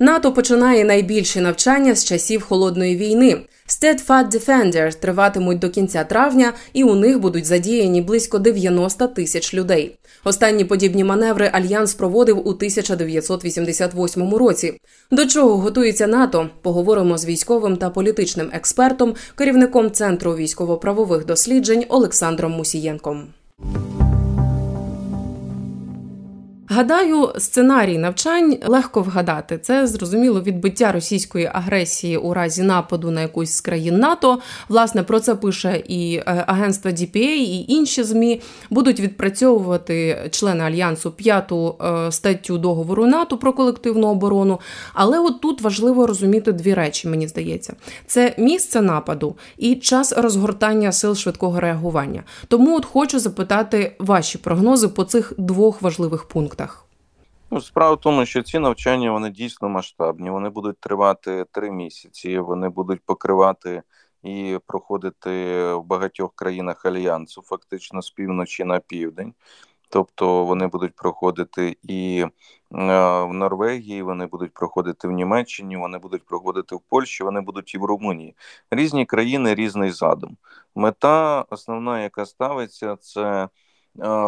НАТО починає найбільші навчання з часів холодної війни. Steadfast Defender триватимуть до кінця травня, і у них будуть задіяні близько 90 тисяч людей. Останні подібні маневри альянс проводив у 1988 році. До чого готується НАТО? Поговоримо з військовим та політичним експертом, керівником центру військово-правових досліджень Олександром Мусієнком. Гадаю, сценарій навчань легко вгадати. Це зрозуміло відбиття російської агресії у разі нападу на якусь з країн НАТО. Власне про це пише і е, агентство DPA, і інші змі будуть відпрацьовувати члени альянсу п'яту е, статтю договору НАТО про колективну оборону. Але от тут важливо розуміти дві речі, мені здається: це місце нападу і час розгортання сил швидкого реагування. Тому от хочу запитати ваші прогнози по цих двох важливих пунктах. Ну, справа в тому, що ці навчання вони дійсно масштабні. Вони будуть тривати три місяці. Вони будуть покривати і проходити в багатьох країнах альянсу, фактично з півночі на південь. Тобто вони будуть проходити і е, в Норвегії, вони будуть проходити в Німеччині, вони будуть проходити в Польщі, вони будуть і в Румунії. Різні країни, різний задум. Мета основна, яка ставиться, це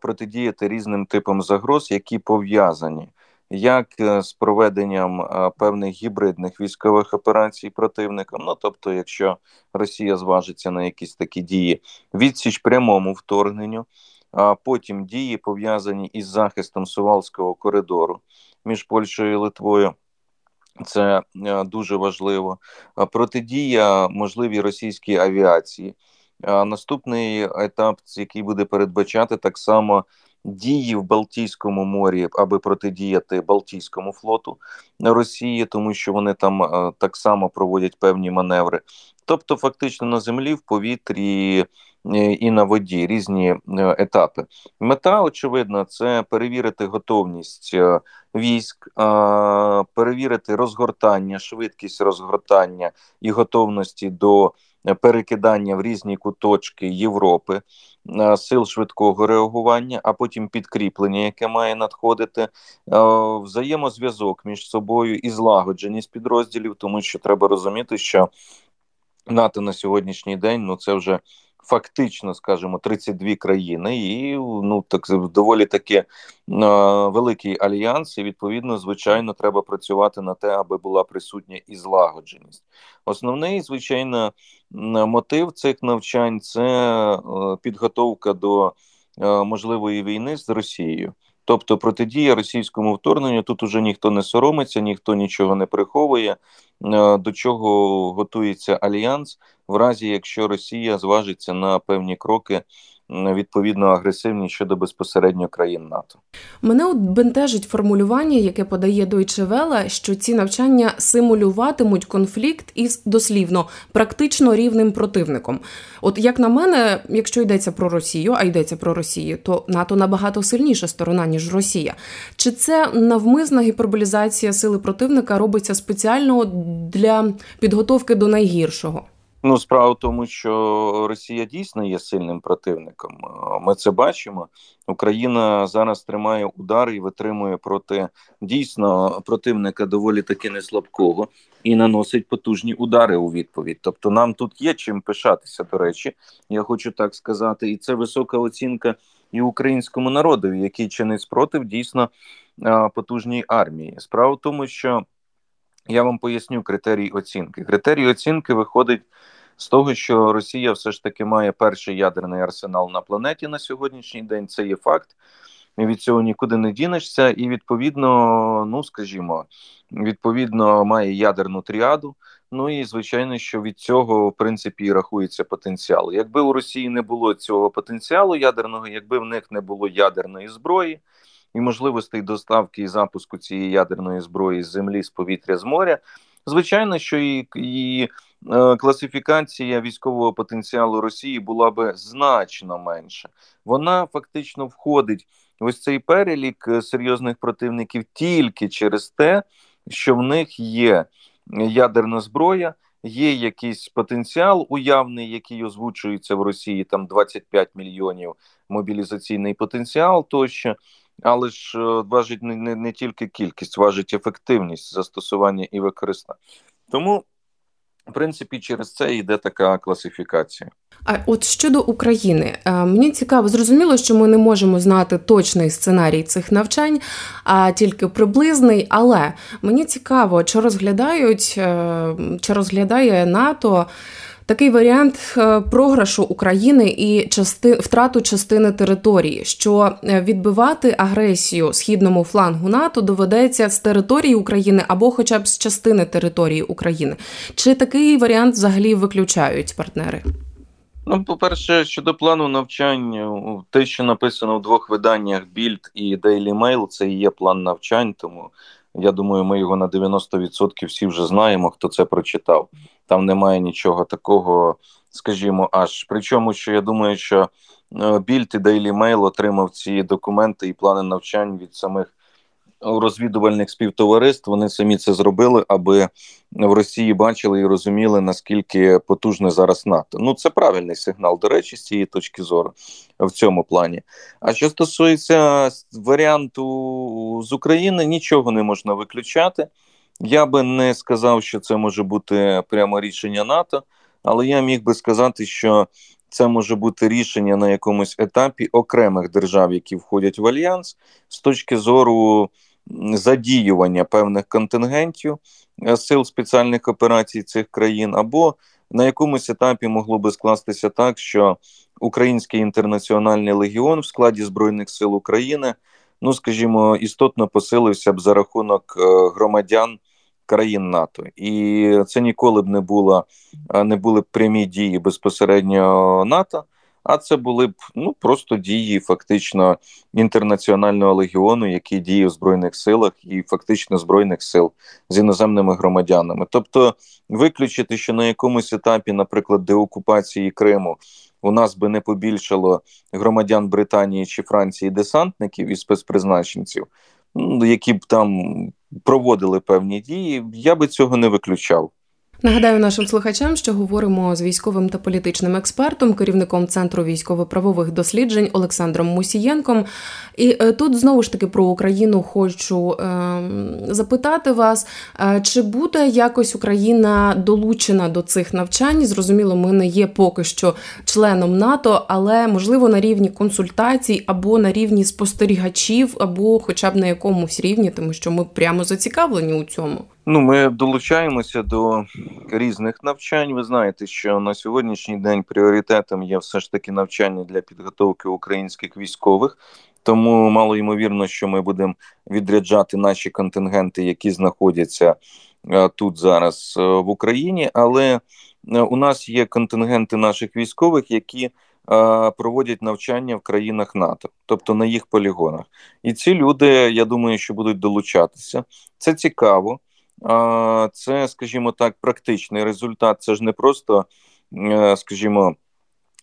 протидіяти різним типам загроз, які пов'язані як е, з проведенням певних гібридних військових операцій противникам. Ну тобто, якщо Росія зважиться на якісь такі дії, відсіч прямому вторгненню, а потім дії пов'язані із захистом Сувалського коридору між Польщею і Литвою. Це е, дуже важливо. Протидія можливій російській авіації. Наступний етап, який буде передбачати так само дії в Балтійському морі, аби протидіяти Балтійському флоту Росії, тому що вони там е, так само проводять певні маневри. Тобто, фактично на землі, в повітрі е, і на воді різні е, етапи. Мета очевидна, це перевірити готовність військ, перевірити розгортання, швидкість розгортання і готовності до перекидання в різні куточки Європи е, сил швидкого реагування, а потім підкріплення, яке має надходити, е, взаємозв'язок між собою і злагодженість підрозділів, тому що треба розуміти, що НАТО на сьогоднішній день ну це вже фактично, скажімо, 32 країни, і ну так доволі таки е, великий альянс. І відповідно, звичайно, треба працювати на те, аби була присутня і злагодженість. Основний, звичайно, мотив цих навчань це е, підготовка до е, можливої війни з Росією. Тобто протидія російському вторгненню тут уже ніхто не соромиться, ніхто нічого не приховує. Е, до чого готується альянс, в разі якщо Росія зважиться на певні кроки відповідно агресивні щодо безпосередньо країн НАТО. Мене от бентежить формулювання, яке подає Deutsche Welle, що ці навчання симулюватимуть конфлікт із дослівно практично рівним противником. От як на мене, якщо йдеться про Росію, а йдеться про Росію, то НАТО набагато сильніша сторона ніж Росія. Чи це навмисна гіперболізація сили противника робиться спеціально для підготовки до найгіршого? Ну, справа в тому, що Росія дійсно є сильним противником. Ми це бачимо. Україна зараз тримає удар і витримує проти дійсно противника доволі таки неслабкого і наносить потужні удари у відповідь. Тобто, нам тут є чим пишатися. До речі, я хочу так сказати, і це висока оцінка і українському народові, який чинить спротив дійсно потужній армії. Справа в тому, що я вам поясню критерій оцінки. Критерій оцінки виходить з того, що Росія все ж таки має перший ядерний арсенал на планеті на сьогоднішній день. Це є факт. Від цього нікуди не дінешся, і відповідно, ну скажімо, відповідно, має ядерну тріаду. Ну і звичайно, що від цього в принципі рахується потенціал. Якби у Росії не було цього потенціалу ядерного, якби в них не було ядерної зброї і можливостей доставки і запуску цієї ядерної зброї з землі, з повітря, з моря, звичайно, що і, і Е, класифікація військового потенціалу Росії була би значно менша. Вона фактично входить в ось цей перелік е, серйозних противників тільки через те, що в них є ядерна зброя. Є якийсь потенціал уявний, який озвучується в Росії, там 25 мільйонів мобілізаційний потенціал тощо. Але ж важить не, не, не тільки кількість, важить ефективність застосування і використання. Тому в принципі, через це йде така класифікація. А от щодо України, е, мені цікаво, зрозуміло, що ми не можемо знати точний сценарій цих навчань, а тільки приблизний. Але мені цікаво, чи розглядають, е, чи розглядає НАТО такий варіант е, програшу України і части втрату частини території, що е, відбивати агресію східному флангу НАТО доведеться з території України або, хоча б з частини території України. Чи такий варіант взагалі виключають партнери? Ну, по-перше, щодо плану навчань, те, що написано в двох виданнях Більд і Daily Mail, це і є план навчань, тому я думаю, ми його на 90% всі вже знаємо, хто це прочитав. Там немає нічого такого, скажімо, аж причому, що я думаю, що Більд і Daily Mail отримав ці документи і плани навчань від самих розвідувальних співтовариств вони самі це зробили, аби в Росії бачили і розуміли, наскільки потужне зараз НАТО. Ну це правильний сигнал, до речі, з цієї точки зору в цьому плані. А що стосується варіанту з України, нічого не можна виключати. Я би не сказав, що це може бути прямо рішення НАТО, але я міг би сказати, що це може бути рішення на якомусь етапі окремих держав, які входять в альянс, з точки зору задіювання певних контингентів е, сил спеціальних операцій цих країн, або на якомусь етапі могло би скластися так, що Український інтернаціональний легіон в складі Збройних сил України, ну скажімо, істотно посилився б за рахунок е, громадян. Країн НАТО, і це ніколи б не було е, не були прямі дії безпосередньо НАТО а це були б ну просто дії фактично інтернаціонального легіону, який діє в збройних силах, і фактично збройних сил з іноземними громадянами. Тобто, виключити, що на якомусь етапі, наприклад, деокупації Криму. У нас би не побільшало громадян Британії чи Франції десантників і спецпризначенців, які б там проводили певні дії. Я би цього не виключав. Нагадаю нашим слухачам, що говоримо з військовим та політичним експертом, керівником центру військово-правових досліджень Олександром Мусієнком. І е, тут знову ж таки про Україну хочу е, запитати вас, е, чи буде якось Україна долучена до цих навчань? Зрозуміло, ми не є поки що членом НАТО, але можливо на рівні консультацій або на рівні спостерігачів, або хоча б на якомусь рівні, тому що ми прямо зацікавлені у цьому. Ну, ми долучаємося до різних навчань. Ви знаєте, що на сьогоднішній день пріоритетом є все ж таки навчання для підготовки українських військових. Тому мало ймовірно, що ми будемо відряджати наші контингенти, які знаходяться е, тут зараз е, в Україні. Але е, у нас є контингенти наших військових, які проводять навчання в країнах НАТО, тобто на їх полігонах. І ці люди, я думаю, що будуть долучатися. Це цікаво це, скажімо так, практичний результат. Це ж не просто, е, скажімо,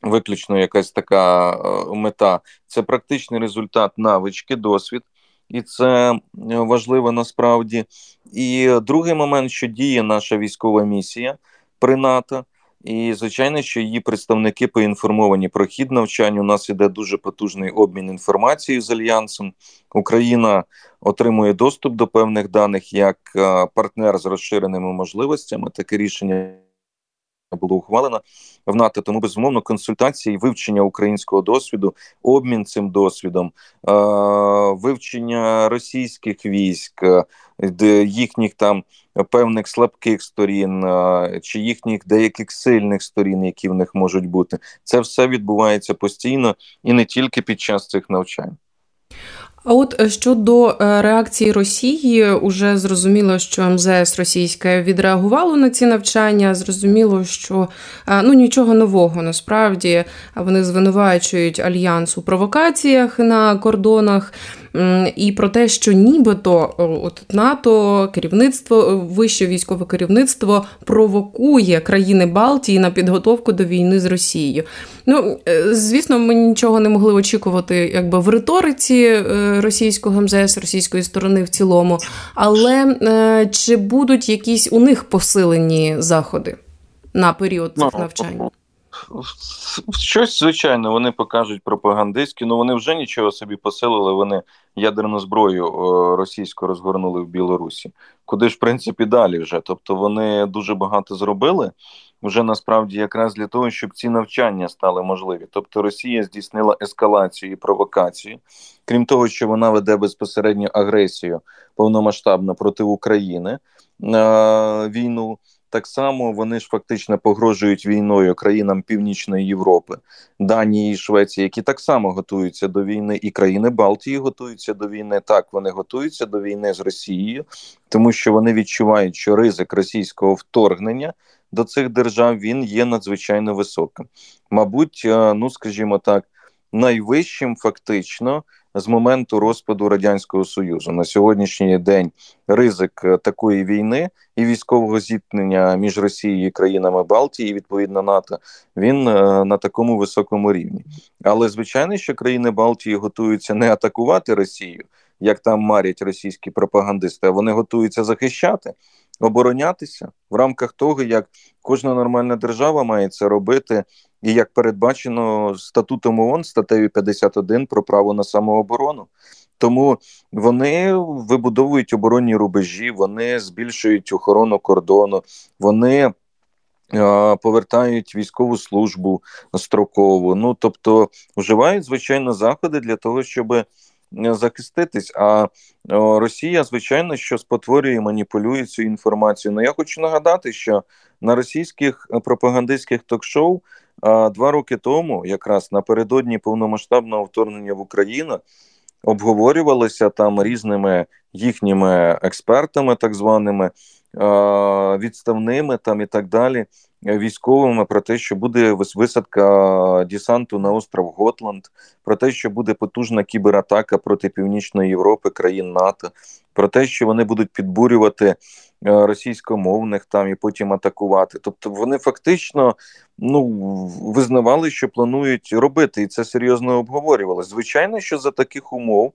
виключно якась така е, мета. Це практичний результат навички, досвід, і це е, важливо насправді. І другий момент, що діє наша військова місія при НАТО. І звичайно, що її представники поінформовані про хід навчань. У нас іде дуже потужний обмін інформацією з альянсом. Україна отримує доступ до певних даних як е, партнер з розширеними можливостями. Таке рішення було ухвалено в НАТО. Тому безумовно консультації, вивчення українського досвіду, обмін цим досвідом, е, вивчення російських військ, е, їхніх там певних слабких сторін, чи їхніх деяких сильних сторін, які в них можуть бути, це все відбувається постійно і не тільки під час цих навчань. А от е, щодо е, реакції Росії, уже зрозуміло, що МЗС Російське відреагувало на ці навчання. Зрозуміло, що е, ну нічого нового насправді вони звинувачують альянс у провокаціях на кордонах і про те, що нібито от НАТО, керівництво, вище військове керівництво провокує країни Балтії на підготовку до війни з Росією. Ну е, звісно, ми нічого не могли очікувати, якби в риториці е, російського МЗС, російської сторони в цілому. Але е, чи будуть якісь у них посилені заходи на період цих ну, навчань? Щось, звичайно, вони покажуть пропагандистські, ну вони вже нічого собі посилили. Вони ядерну зброю російську розгорнули в Білорусі. Куди ж, в принципі, далі вже? Тобто вони дуже багато зробили вже насправді якраз для того, щоб ці навчання стали можливі. Тобто Росія здійснила ескалацію і провокацію, крім того, що вона веде безпосередньо агресію повномасштабно проти України е- війну. Так само вони ж фактично погрожують війною країнам Північної Європи, Данії і Швеції, які так само готуються до війни, і країни Балтії готуються до війни. Так вони готуються до війни з Росією, тому що вони відчувають, що ризик російського вторгнення до цих держав він є надзвичайно високим. Мабуть, е, ну скажімо так, найвищим фактично з моменту розпаду радянського союзу на сьогоднішній день ризик е, такої війни і військового зіткнення між Росією і країнами Балтії, відповідно НАТО, він е, на такому високому рівні. Але звичайно, що країни Балтії готуються не атакувати Росію, як там марять російські пропагандисти, а вони готуються захищати оборонятися в рамках того, як кожна нормальна держава має це робити, і як передбачено статутом ООН статтею 51 про право на самооборону. Тому вони вибудовують оборонні рубежі, вони збільшують охорону кордону, вони. Повертають військову службу строкову, ну тобто вживають звичайно заходи для того, щоб захиститись. А Росія, звичайно, що спотворює, маніпулює цю інформацію. Ну я хочу нагадати, що на російських е, пропагандистських ток-шоу два роки тому, якраз напередодні повномасштабного вторгнення в Україну, обговорювалося там різними їхніми експертами, так званими відставними там і так далі військовими про те, що буде висадка десанту на остров Готланд, про те, що буде потужна кібератака проти Північної Європи, країн НАТО, про те, що вони будуть підбурювати російськомовних там і потім атакувати. Тобто вони фактично ну визнавали, що планують робити, і це серйозно обговорювали. Звичайно, що за таких умов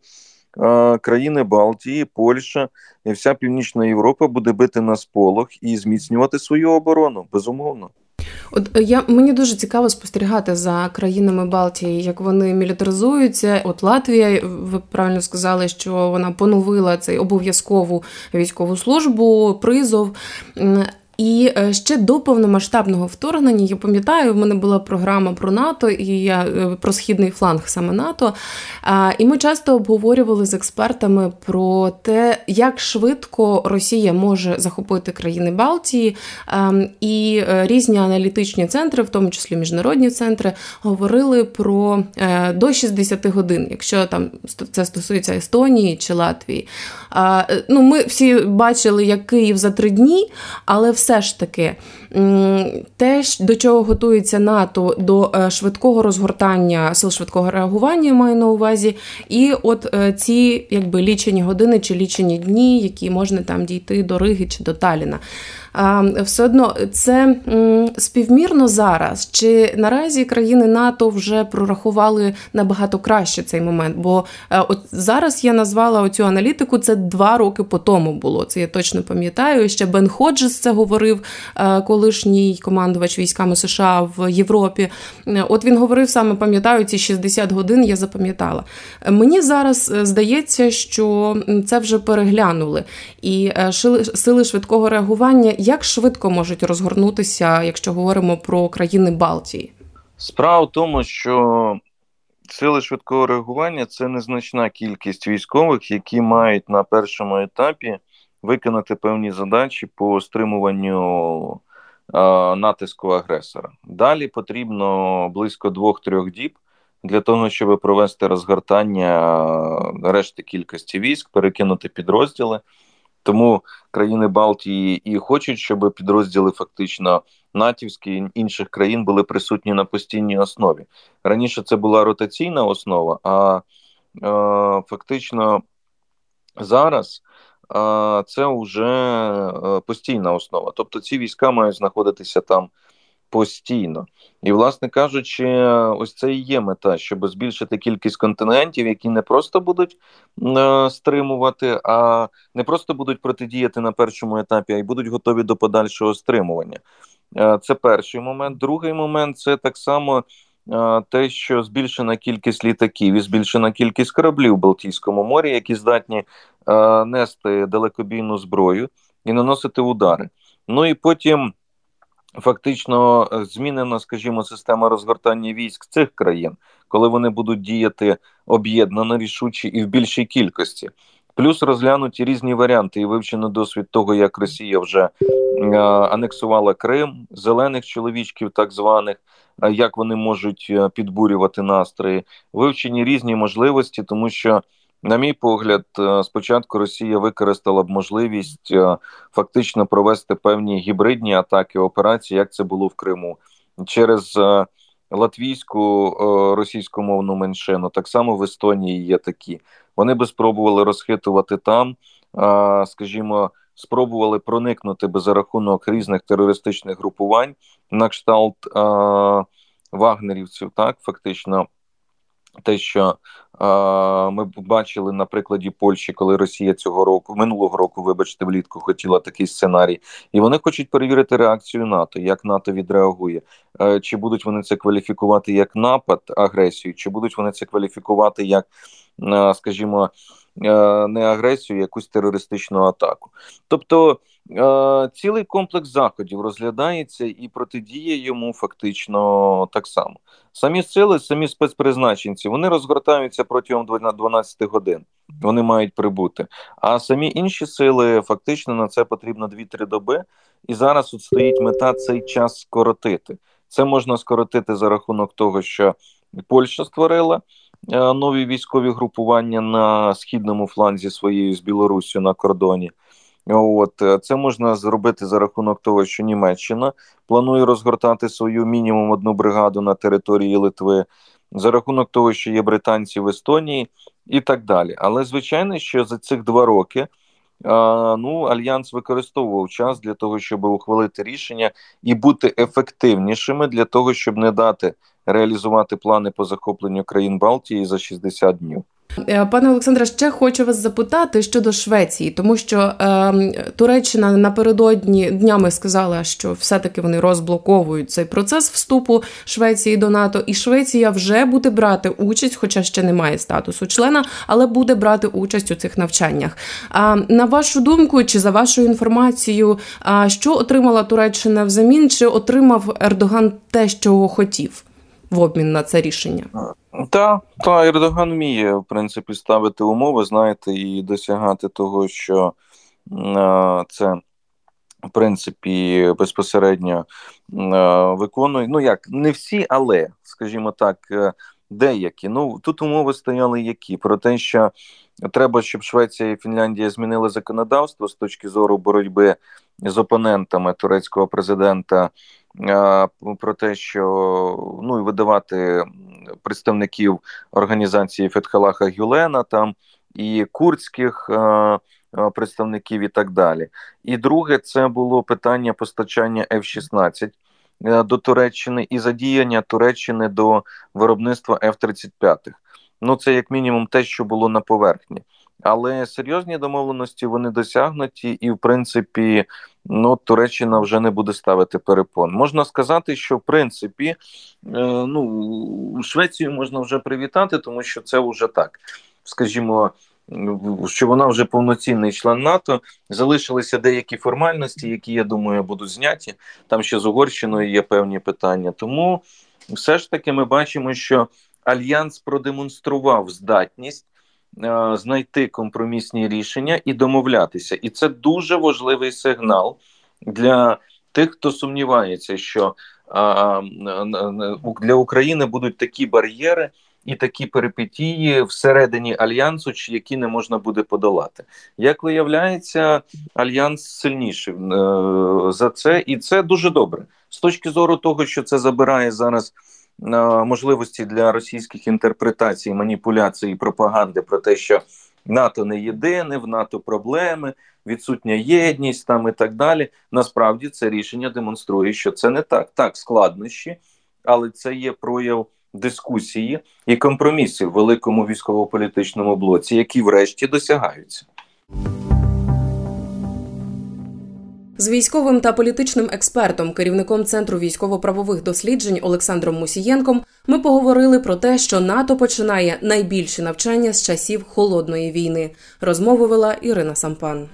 країни Балтії, Польща і вся Північна Європа буде бити на сполох і зміцнювати свою оборону. Безумовно. От е, я мені дуже цікаво спостерігати за країнами Балтії, як вони мілітаризуються. От Латвія, ви правильно сказали, що вона поновила цей обов'язкову військову службу, призов. І е, ще до повномасштабного вторгнення я пам'ятаю, в мене була програма про НАТО і я е, про східний фланг саме НАТО. І ми часто обговорювали з експертами про те, як швидко Росія може захопити країни Балтії, ем, і е, різні аналітичні центри, в тому числі міжнародні центри, говорили про до 60 годин, якщо там це стосується Естонії чи Латвії. Ну, Ми всі бачили, як Київ за три дні, але все все ж таки те, до чого готується НАТО до е, швидкого розгортання сил швидкого реагування, маю на увазі, і от е, ці якби лічені години чи лічені дні, які можна там дійти до Риги чи до Таліна все одно це співмірно зараз. Чи наразі країни НАТО вже прорахували набагато краще цей момент? Бо е, от зараз я назвала оцю аналітику, це два роки по тому було. Це я точно пам'ятаю. Ще Бен Ходжес це говорив, е, колишній командувач військами США в Європі. Е, от він говорив саме, пам'ятаю, ці 60 годин я запам'ятала. Мені зараз здається, що це вже переглянули, і сили швидкого реагування як швидко можуть розгорнутися, якщо говоримо про країни Балтії? Справа в тому, що сили швидкого реагування це незначна кількість військових, які мають на першому етапі виконати певні задачі по стримуванню а, натиску агресора. Далі потрібно близько двох-трьох діб. Для того щоб провести розгортання решти кількості військ, перекинути підрозділи, тому країни Балтії і хочуть, щоб підрозділи фактично натівські і інших країн були присутні на постійній основі. Раніше це була ротаційна основа, а е, фактично зараз. Це вже е, постійна основа. Тобто ці війська мають знаходитися там постійно. І, власне кажучи, ось це і є мета, щоб збільшити кількість континентів, які не просто будуть е, стримувати, а не просто будуть протидіяти на першому етапі, а й будуть готові до подальшого стримування. Це перший момент. Другий момент це так само те, що збільшена кількість літаків і збільшена кількість кораблів в Балтійському морі, які здатні нести далекобійну зброю і наносити удари. Ну і потім. Фактично змінена, скажімо, система розгортання військ цих країн, коли вони будуть діяти об'єднано, рішучі і в більшій кількості. Плюс розглянуті різні варіанти і вивчено досвід того, як Росія вже е, анексувала Крим, зелених чоловічків, так званих, е, як вони можуть е, підбурювати настрої, вивчені різні можливості, тому що, на мій погляд, е, спочатку Росія використала б можливість е, фактично провести певні гібридні атаки операції, як це було в Криму, через е, латвійську російськомовну меншину. Так само в Естонії є такі. Вони би спробували розхитувати там, скажімо, спробували проникнути би за рахунок різних терористичних групувань на кшталт вагнерівців, так фактично. Те, що е, ми бачили на прикладі Польщі, коли Росія цього року, минулого року, вибачте, влітку хотіла такий сценарій, і вони хочуть перевірити реакцію НАТО, як НАТО відреагує, е, чи будуть вони це кваліфікувати як напад, агресію, чи будуть вони це кваліфікувати як скажімо, не агресію, якусь терористичну атаку. Тобто цілий комплекс заходів розглядається і протидіє йому фактично так само. Самі сили, самі спецпризначенці, вони розгортаються протягом 12 годин. Вони мають прибути. А самі інші сили фактично на це потрібно 2-3 доби. І зараз от стоїть мета цей час скоротити. Це можна скоротити за рахунок того, що Польща створила. Е, нові військові групування на східному фланзі своєю з Білоруссю на кордоні. От е, це можна зробити за рахунок того, що Німеччина планує розгортати свою мінімум одну бригаду на території Литви, за рахунок того, що є британці в Естонії, і так далі. Але звичайно, що за цих два роки ну альянс використовував час для того, щоб ухвалити рішення і бути ефективнішими для того, щоб не дати реалізувати плани по захопленню країн Балтії за 60 днів. Е, пане Олександре, ще хочу вас запитати щодо Швеції, тому що е, Туреччина напередодні днями сказала, що все-таки вони розблоковують цей процес вступу Швеції до НАТО, і Швеція вже буде брати участь, хоча ще не має статусу члена, але буде брати участь у цих навчаннях. А на вашу думку, чи за вашою інформацією, а що отримала Туреччина взамін? Чи отримав Ердоган те, що хотів? В обмін на це рішення. Так, та Ердоган вміє в принципі ставити умови, знаєте, і досягати того, що е, це в принципі безпосередньо е, виконує. Ну як не всі, але скажімо так, е, деякі. Ну тут умови стояли які про те, що треба, щоб Швеція і Фінляндія змінили законодавство з точки зору боротьби з опонентами турецького президента про те, що ну і видавати представників організації Фетхалаха Гюлена там і курдських представників, і так далі. І друге, це було питання постачання F-16 е, до Туреччини і задіяння Туреччини до виробництва F-35. Ну це як мінімум те, що було на поверхні. Але серйозні домовленості вони досягнуті, і в принципі, ну Туреччина вже не буде ставити перепон. Можна сказати, що в принципі, е, ну Швецію можна вже привітати, тому що це вже так, скажімо. Що вона вже повноцінний член НАТО, залишилися деякі формальності, які я думаю будуть зняті. Там ще з Угорщиною є певні питання. Тому все ж таки ми бачимо, що альянс продемонстрував здатність знайти компромісні рішення і домовлятися. І це дуже важливий сигнал для тих, хто сумнівається, що для України будуть такі бар'єри. І такі перипетії всередині альянсу, які не можна буде подолати, як виявляється, альянс сильніший е, за це, і це дуже добре з точки зору того, що це забирає зараз можливості для російських інтерпретацій, маніпуляцій і пропаганди про те, що НАТО не єдине, в НАТО проблеми, відсутня єдність там і так далі. Насправді це рішення демонструє, що це не так. Так, складнощі, але це є прояв дискусії і компромісів в великому військово-політичному блоці, які врешті досягаються. З військовим та політичним експертом, керівником центру військово-правових досліджень Олександром Мусієнком, ми поговорили про те, що НАТО починає найбільші навчання з часів холодної війни. Розмову вела Ірина Сампан.